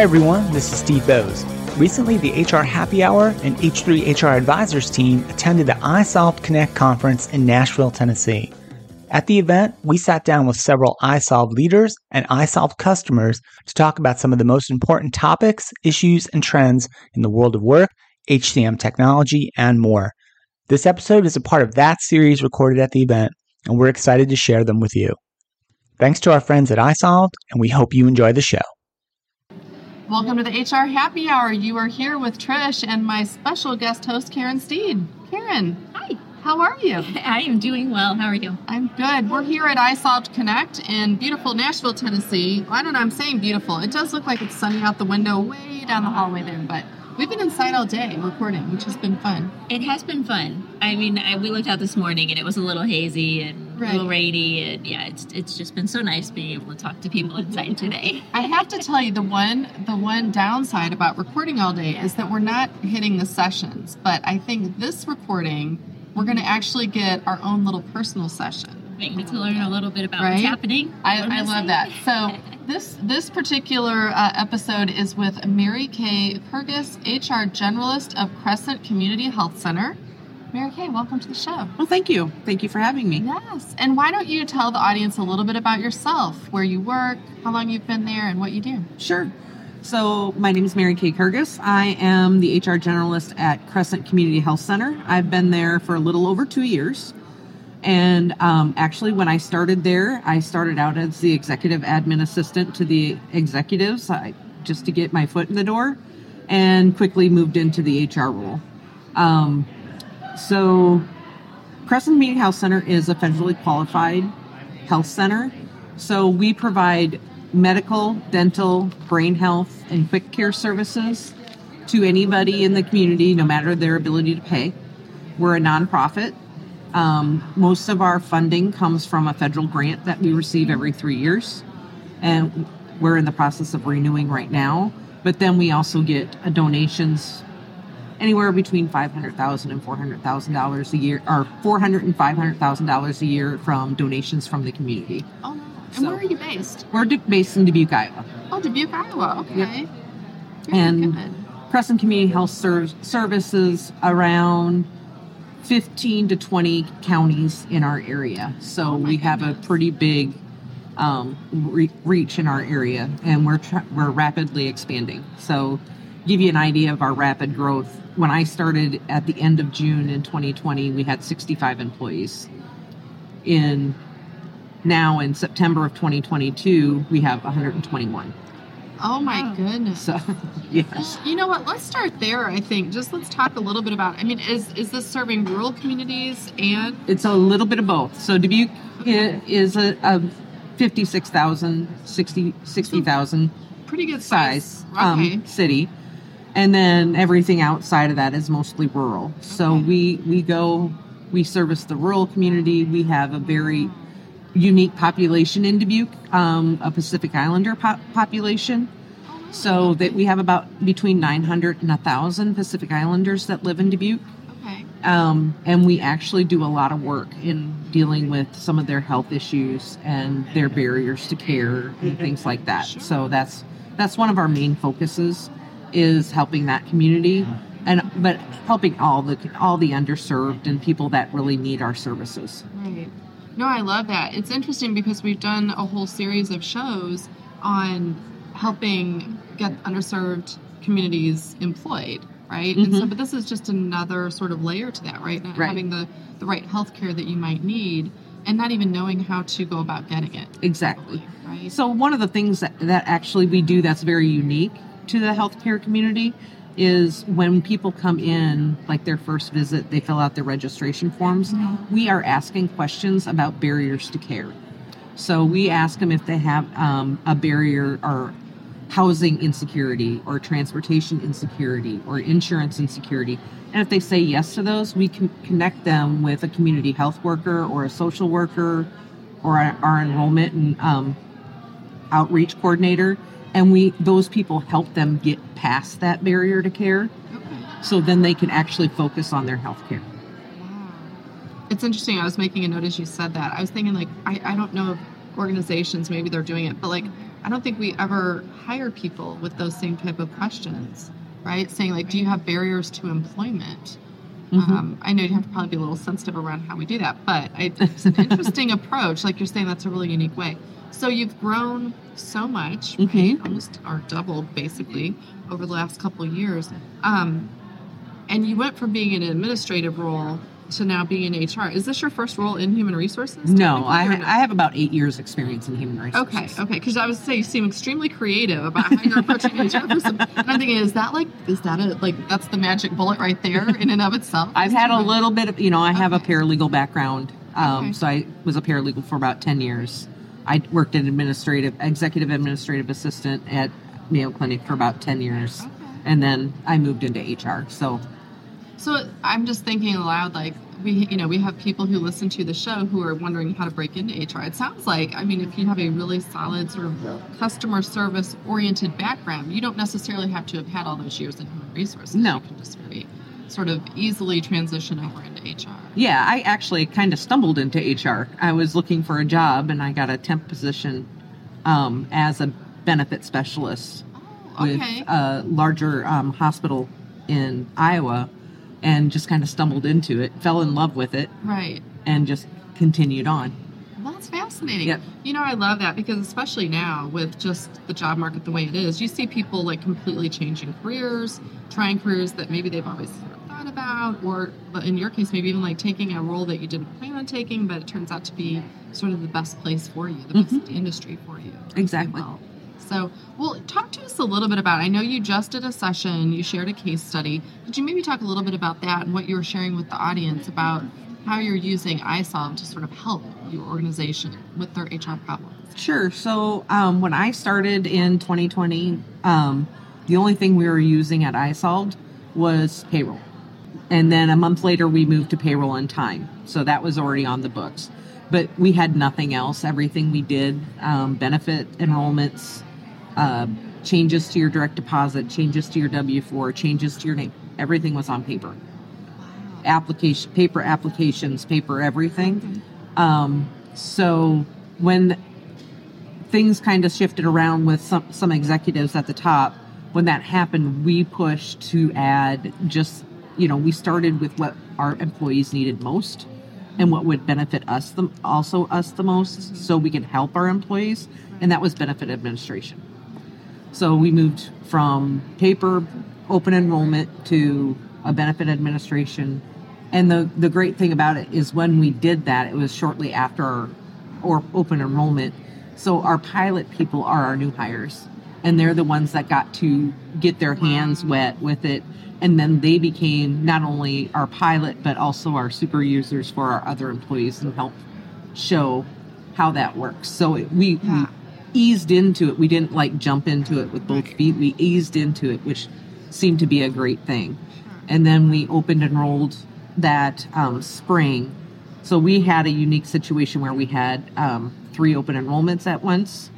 Hi everyone, this is Steve Boese. Recently, the HR Happy Hour and H3 HR Advisors team attended the iSolved Connect conference in Nashville, Tennessee. At the event, we sat down with several iSolved leaders and iSolved customers to talk about some of the most important topics, issues, and trends in the world of work, HCM technology, and more. This episode is a part of that series recorded at the event, and we're excited to share them with you. Thanks to our friends at iSolved, and we hope you enjoy the show. Welcome to the HR Happy Hour. You are here with Trish and my special guest host, Karen Steed. Karen. Hi. How are you? I am doing well. How are you? I'm good. We're here at iSolved Connect in beautiful Nashville, Tennessee. I don't know, I'm saying beautiful. It does look like it's sunny out the window way down the hallway there, but We've been inside all day recording, which has been fun. It has been fun. I mean, I, we looked out this morning and it was a little hazy and right. rainy, and yeah, it's it's just been so nice being able to talk to people inside today. I have to tell you the one the one downside about recording all day is that we're not hitting the sessions, but I think this recording we're going to actually get our own little personal session me to learn a little bit about right? what's happening. I, I love that. So this this particular uh, episode is with Mary Kay Kirgis, HR generalist of Crescent Community Health Center. Mary Kay, welcome to the show. Well, thank you. Thank you for having me. Yes. And why don't you tell the audience a little bit about yourself, where you work, how long you've been there, and what you do? Sure. So, my name is Mary Kay Kirgis. I am the HR generalist at Crescent Community Health Center. I've been there for a little over two years. And um, actually, when I started there, I started out as the executive admin assistant to the executives I, just to get my foot in the door and quickly moved into the HR role. Um, so, Crescent Community Health Center is a federally qualified health center. So, we provide medical, dental, brain health, and quick care services to anybody in the community, no matter their ability to pay. We're a nonprofit, um, most of our funding comes from a federal grant that we receive every three years, and we're in the process of renewing right now. But then we also get donations anywhere between five hundred thousand and four hundred thousand dollars a year, or four hundred and five hundred thousand dollars a year from donations from the community. Oh, and so, where are you based? We're based in Dubuque, Iowa. Oh, Dubuque, Iowa. Okay. Yep. And good. Crescent Community Health serves services around 15 to 20 counties in our area. So oh we have a pretty big um, re- reach in our area, and we're tra- we're rapidly expanding. So, give you an idea of our rapid growth. When I started at the end of June in 2020, we had 65 employees. In now in September of 2022, we have 121. Oh my goodness. So, yes. You know what? Let's start there. I think just let's talk a little bit about. I mean, is is this serving rural communities and? It's a little bit of both. So Dubuque is a, a 56,000, 60, 60,000 pretty good size, size um, city, and then everything outside of that is mostly rural. So okay. we we go we service the rural community. We have a very unique population in Dubuque, um, a Pacific Islander po- population. So that we have about between 900 and 1,000 Pacific Islanders that live in Dubuque. Okay. Um, and we actually do a lot of work in dealing with some of their health issues and their barriers to care and things like that. Sure. So that's that's one of our main focuses is helping that community and but helping all the all the underserved and people that really need our services. Right. No, I love that. It's interesting because we've done a whole series of shows on helping get underserved communities employed, right? Mm-hmm. And so, mm-hmm. but this is just another sort of layer to that, right? Not right. having the, the right health care that you might need and not even knowing how to go about getting it. Exactly. Right. So, one of the things that, that actually we do that's very unique to the healthcare community is when people come in, like their first visit, they fill out their registration forms. Mm-hmm. We are asking questions about barriers to care. So we ask them if they have um, a barrier or housing insecurity or transportation insecurity or insurance insecurity. And if they say yes to those, we can connect them with a community health worker or a social worker or our, enrollment and um, outreach coordinator and we those people help them get past that barrier to care okay. so then they can actually focus on their health care wow. it's interesting i was making a note as you said that i was thinking like i, I don't know if organizations maybe they're doing it but like I don't think we ever hire people with those same type of questions, right? Saying like, do you have barriers to employment? Mm-hmm. Um, I know you have to probably be a little sensitive around how we do that, but it's an interesting approach. Like you're saying, that's a really unique way. So you've grown so much. Mm-hmm. Almost or doubled basically over the last couple of years. Um, and you went from being in an administrative role to now being in HR. Is this your first role in human resources? No, I, no? I have about eight years experience in human resources. Okay, okay. Because I would say you seem extremely creative about how you're approaching HR. and I'm thinking, is that like, is that a like that's the magic bullet right there in and of itself? I've had a little bit of, you know, I have okay. a paralegal background, um, okay. so I was a paralegal for about ten years. I worked in administrative, executive administrative assistant at Mayo Clinic for about ten years, okay. and then I moved into HR. So so I'm just thinking aloud, like we, you know, we have people who listen to the show who are wondering how to break into HR. It sounds like, I mean, if you have a really solid sort of customer service oriented background, you don't necessarily have to have had all those years in human resources. No, you can just very sort of easily transition over into HR. Yeah, I actually kind of stumbled into HR. I was looking for a job and I got a temp position um, as a benefit specialist oh, okay. with a larger um, hospital in Iowa and just kind of stumbled into it, fell in love with it, right, and just continued on. Well, that's fascinating. Yep. You know, I love that because especially now with just the job market the way it is, you see people like completely changing careers, trying careers that maybe they've always thought about, or in your case, maybe even like taking a role that you didn't plan on taking, but it turns out to be sort of the best place for you, the mm-hmm. best industry for you. Exactly. Well. So, well, talk to us a little bit about. I know you just did a session, you shared a case study. Could you maybe talk a little bit about that and what you were sharing with the audience about how you're using iSolve to sort of help your organization with their HR problems? Sure. So, um, when I started in 2020, um, the only thing we were using at iSolved was payroll. And then a month later, we moved to payroll on time. So that was already on the books. But we had nothing else. Everything we did, um, benefit enrollments, uh, changes to your direct deposit, changes to your W 4, changes to your name. Everything was on paper. Application, paper applications, paper everything. Um, so when things kind of shifted around with some, some executives at the top, when that happened, we pushed to add just, you know, we started with what our employees needed most and what would benefit us the, also us the most so we can help our employees and that was benefit administration so we moved from paper open enrollment to a benefit administration. And the, the great thing about it is when we did that, it was shortly after our or open enrollment. So our pilot people are our new hires. And they're the ones that got to get their hands wet with it. And then they became not only our pilot, but also our super users for our other employees and help show how that works. So it, we, yeah. we eased into it. We didn't like jump into it with both feet. We eased into it, which seemed to be a great thing. And then we opened enrolled that um, spring. So we had a unique situation where we had um, three open enrollments at once.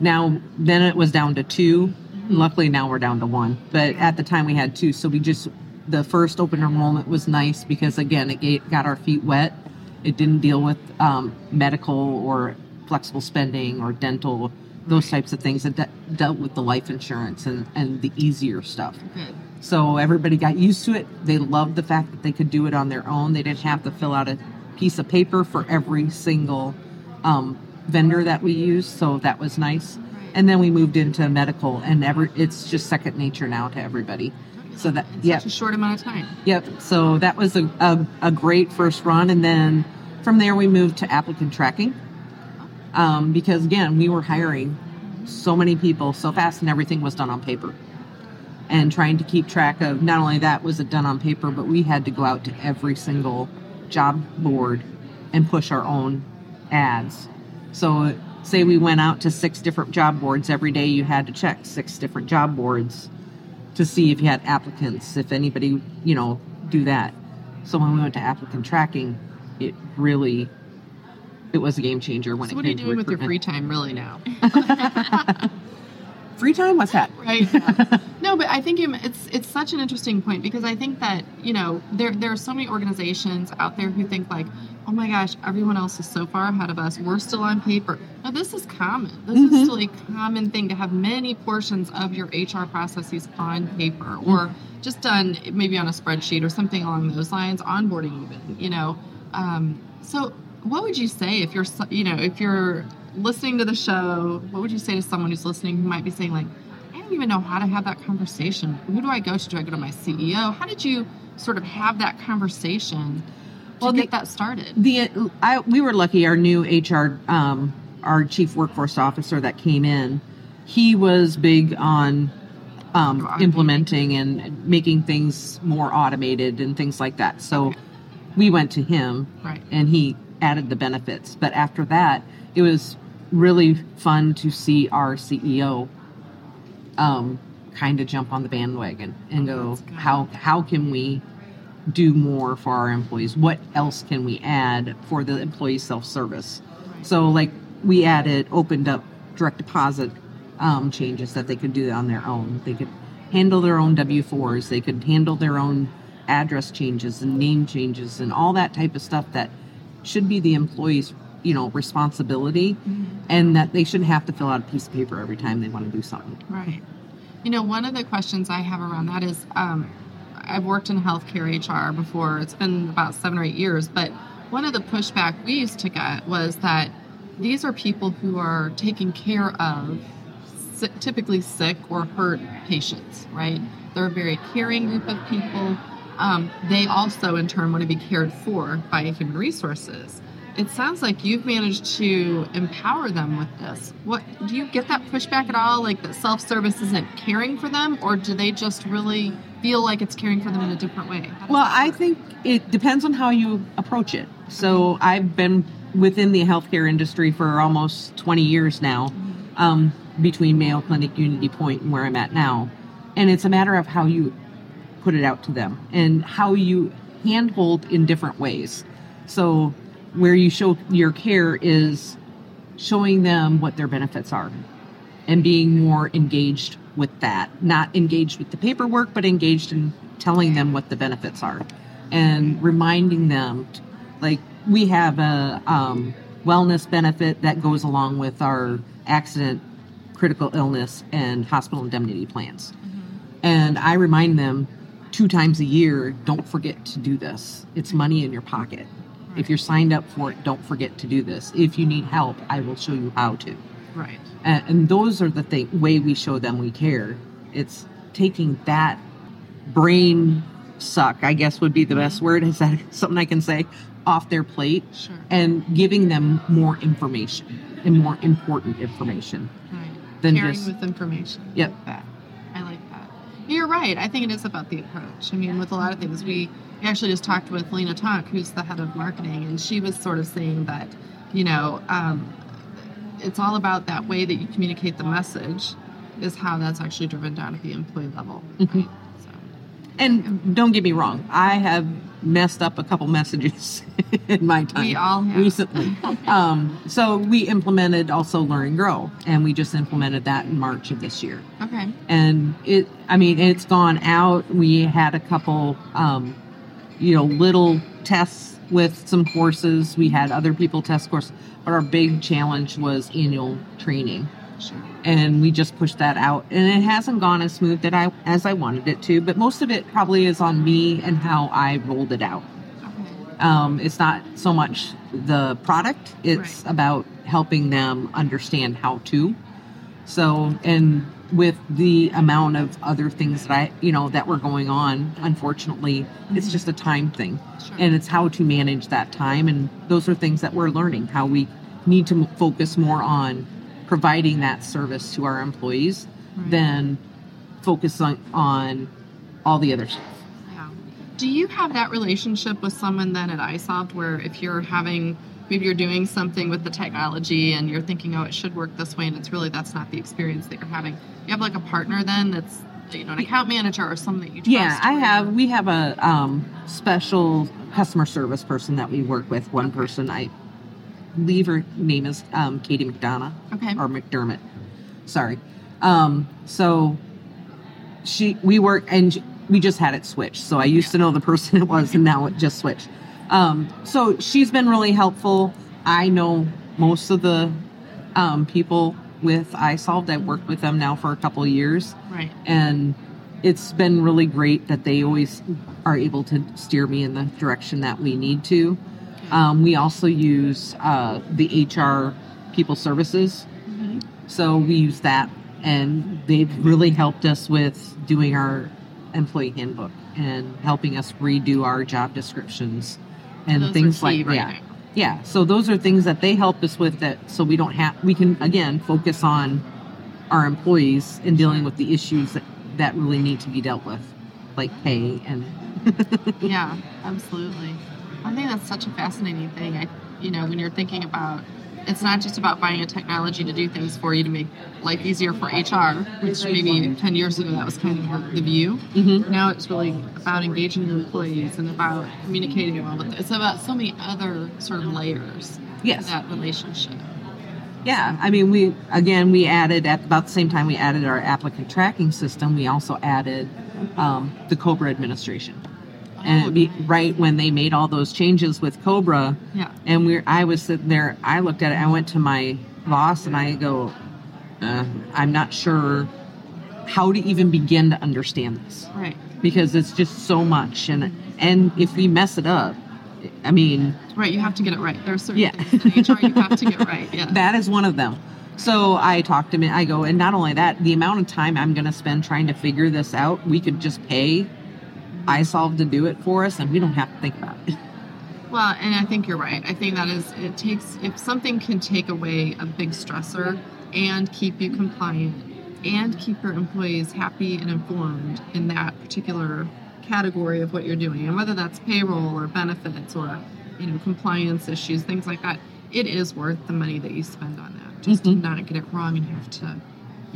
Now, then it was down to two. Luckily, now we're down to one. But at the time, we had two. So we just, the first open enrollment was nice because, again, it got our feet wet. It didn't deal with um, medical or flexible spending or dental, those types of things that de- dealt with the life insurance and, and the easier stuff. Good. So everybody got used to it. They loved the fact that they could do it on their own. They didn't have to fill out a piece of paper for every single um, vendor that we used. So that was nice. And then we moved into medical, and ever it's just second nature now to everybody. So that yeah, a short amount of time. Yep. So that was a, a, a great first run, and then from there we moved to applicant tracking um, because again we were hiring so many people so fast and everything was done on paper and trying to keep track of not only that was it done on paper but we had to go out to every single job board and push our own ads so say we went out to six different job boards every day you had to check six different job boards to see if you had applicants if anybody you know do that. So when we went to applicant tracking it really it was a game changer when so it what are you doing with your free time really now free time what's that right yeah. no but I think it's it's such an interesting point because I think that you know there there are so many organizations out there who think like, oh my gosh, everyone else is so far ahead of us. We're still on paper. Now this is common. This mm-hmm. is still a common thing to have many portions of your HR processes on paper mm-hmm. or just done maybe on a spreadsheet or something along those lines. Onboarding even, you know. Um, so what would you say if you're you know if you're listening to the show? What would you say to someone who's listening who might be saying like I don't even know how to have that conversation. Who do I go to? Do I go to my CEO? How did you sort of have that conversation to well, get the, that started? The I, we were lucky. Our new HR, um, our chief workforce officer that came in, he was big on um, implementing and making things more automated and things like that. So okay. we went to him, right. and he added the benefits. But after that, it was really fun to see our CEO um, kind of jump on the bandwagon and go, how how can we do more for our employees? What else can we add for the employee self service? So like we added, opened up direct deposit um, changes that they could do on their own. They could handle their own W fours. They could handle their own address changes and name changes and all that type of stuff that should be the employee's you know responsibility mm-hmm. And that they shouldn't have to fill out a piece of paper every time they want to do something. Right. You know one of the questions i have around that is um, i've worked in healthcare hr before it's been about seven or eight years but one of the pushback we used to get was that these are people who are taking care of typically sick or hurt patients right? They're a very caring group of people. Um, they also in turn want to be cared for by human resources it sounds like you've managed to empower them with this. What do you get that pushback at all? Like that self service isn't caring for them, or do they just really feel like it's caring for them in a different way? Well, I think it depends on how you approach it. So I've been within the healthcare industry for almost 20 years now, um, between Mayo Clinic, Unity Point, and where I'm at now. And it's a matter of how you put it out to them and how you handhold in different ways. So where you show your care is showing them what their benefits are and being more engaged with that. Not engaged with the paperwork but engaged in telling them what the benefits are and reminding them like we have a um, wellness benefit that goes along with our accident critical illness and hospital indemnity plans. Mm-hmm. and i remind them two times a year don't forget to do this. It's money in your pocket if you're signed up for it, don't forget to do this. If you need help, I will show you how to. Right. And, and those are the th- way we show them we care. It's taking that brain suck, I guess would be the best word. Is that something I can say? Off their plate sure. and giving them more information and more important information. Right. Than Caring just, with information. Yep. That. I like that. You're right. I think it is about the approach. I mean, with a lot of things, we actually just talked with Lena Tonk, who's the head of marketing, and she was sort of saying that, you know, um, it's all about that way that you communicate the message is how that's actually driven down at the employee level. Mm-hmm. Right? And don't get me wrong, I have messed up a couple messages in my time. We all have. recently. um, so we implemented also Learn and Grow, and we just implemented that in March of this year. Okay. And it, I mean, it's gone out. We had a couple. Um, you know, little tests with some courses. We had other people test courses, but our big challenge was annual training. Sure. And we just pushed that out, and it hasn't gone as smooth that I as I wanted it to. But most of it probably is on me and how I rolled it out. Okay. Um, it's not so much the product; it's right. about helping them understand how to. So, and with the amount of other things that I, you know, that were going on, unfortunately, mm-hmm. it's just a time thing. Sure. And it's how to manage that time. And those are things that we're learning how we need to focus more on providing that service to our employees right. than focus on, on all the other stuff. Yeah. Do you have that relationship with someone then at iSolved where if you're having maybe you're doing something with the technology and you're thinking, oh, it should work this way, and it's really that's not the experience that you're having. You have like a partner then that's you know an account manager or something that you trust. Yeah, I have. We have a um, special customer service person that we work with. One okay. person, I believe her name is um, Katie McDonough. Okay. Or McDermott. Sorry. Um, so she we work and we just had it switched. So I used to know the person it was, and now it just switched. Um, so she's been really helpful. I know most of the um, people with iSolved. I've worked with them now for a couple of years, Right. and it's been really great that they always are able to steer me in the direction that we need to. Um, we also use uh, the HR people services, so we use that, and they've really helped us with doing our employee handbook and helping us redo our job descriptions and Those things like right yeah. now. Yeah, so those are things that they help us with that so we don't have we can again focus on our employees and dealing with the issues that, that really need to be dealt with, like pay and Yeah, absolutely. I think that's such a fascinating thing. I, you know, when you're thinking about, it's not just about buying a technology to do things for you to make life easier for HR, which maybe 10 years ago that was kind of the view. Mhm. Now it's really about engaging the employees and about communicating well with. It's about so many other sort of layers Yes. that relationship. Yeah, I mean, we again we added at about the same time we added our applicant tracking system. We also added um, the Cobra administration, and Oh, it'd be right when they made all those changes with Cobra. Yeah. And we're I was sitting there. I looked at it. I went to my boss and I go, uh, I'm not sure how to even begin to understand this Right. because it's just so much, and and if we mess it up, I mean, Right. You have to get it right. There are certain Yeah. things in HR you have to get right. Yeah. that is one of them. So I talked to him. I go, and not only that, the amount of time I'm going to spend trying to figure this out, we could just pay iSolve to do it for us, and we don't have to think about it. Well, and I think you're right. I think that is, it takes, if something can take away a big stressor and keep you compliant and keep your employees happy and informed in that particular category of what you're doing, and whether that's payroll or benefits or, you know, compliance issues, things like that, it is worth the money that you spend on that. Just Mhm. to not get it wrong and have to,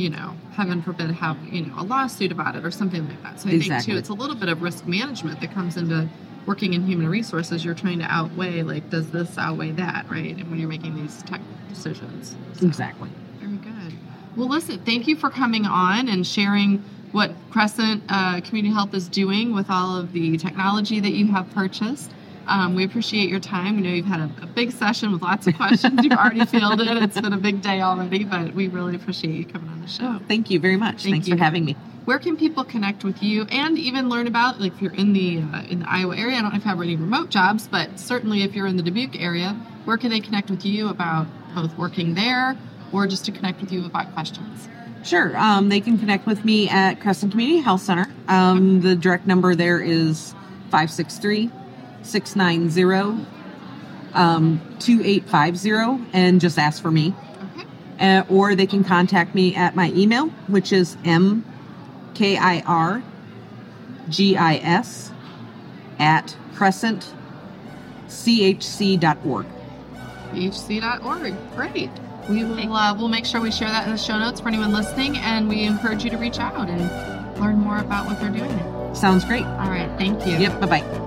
you know, heaven forbid, have, you know, a lawsuit about it or something like that. So I think, too, it's a little bit of risk management that comes into working in human resources, you're trying to outweigh like, does this outweigh that, right? And when you're making these tech decisions. So, Exactly. Very good. Well, listen, thank you for coming on and sharing what Crescent uh, Community Health is doing with all of the technology that you have purchased. Um, we appreciate your time. We know you've had a, a big session with lots of questions you've already fielded. It's been a big day already, but we really appreciate you coming on the show. Thank you very much. Thank Thanks you. for having me. Where can people connect with you and even learn about, like, if you're in the uh, in the Iowa area? I don't know if you have any remote jobs, but certainly if you're in the Dubuque area, where can they connect with you about both working there or just to connect with you about questions? Sure. Um, they can connect with me at Crescent Community Health Center. Um, the direct number there is 563 690 um, 2850 and just ask for me. Okay. Uh, or they can contact me at my email, which is mkirgis at crescentchc.org. BHC.org. Great. We will uh, we'll make sure we share that in the show notes for anyone listening, and we encourage you to reach out and learn more about what they're doing. Sounds great. All right. Thank you. Yep. Bye bye.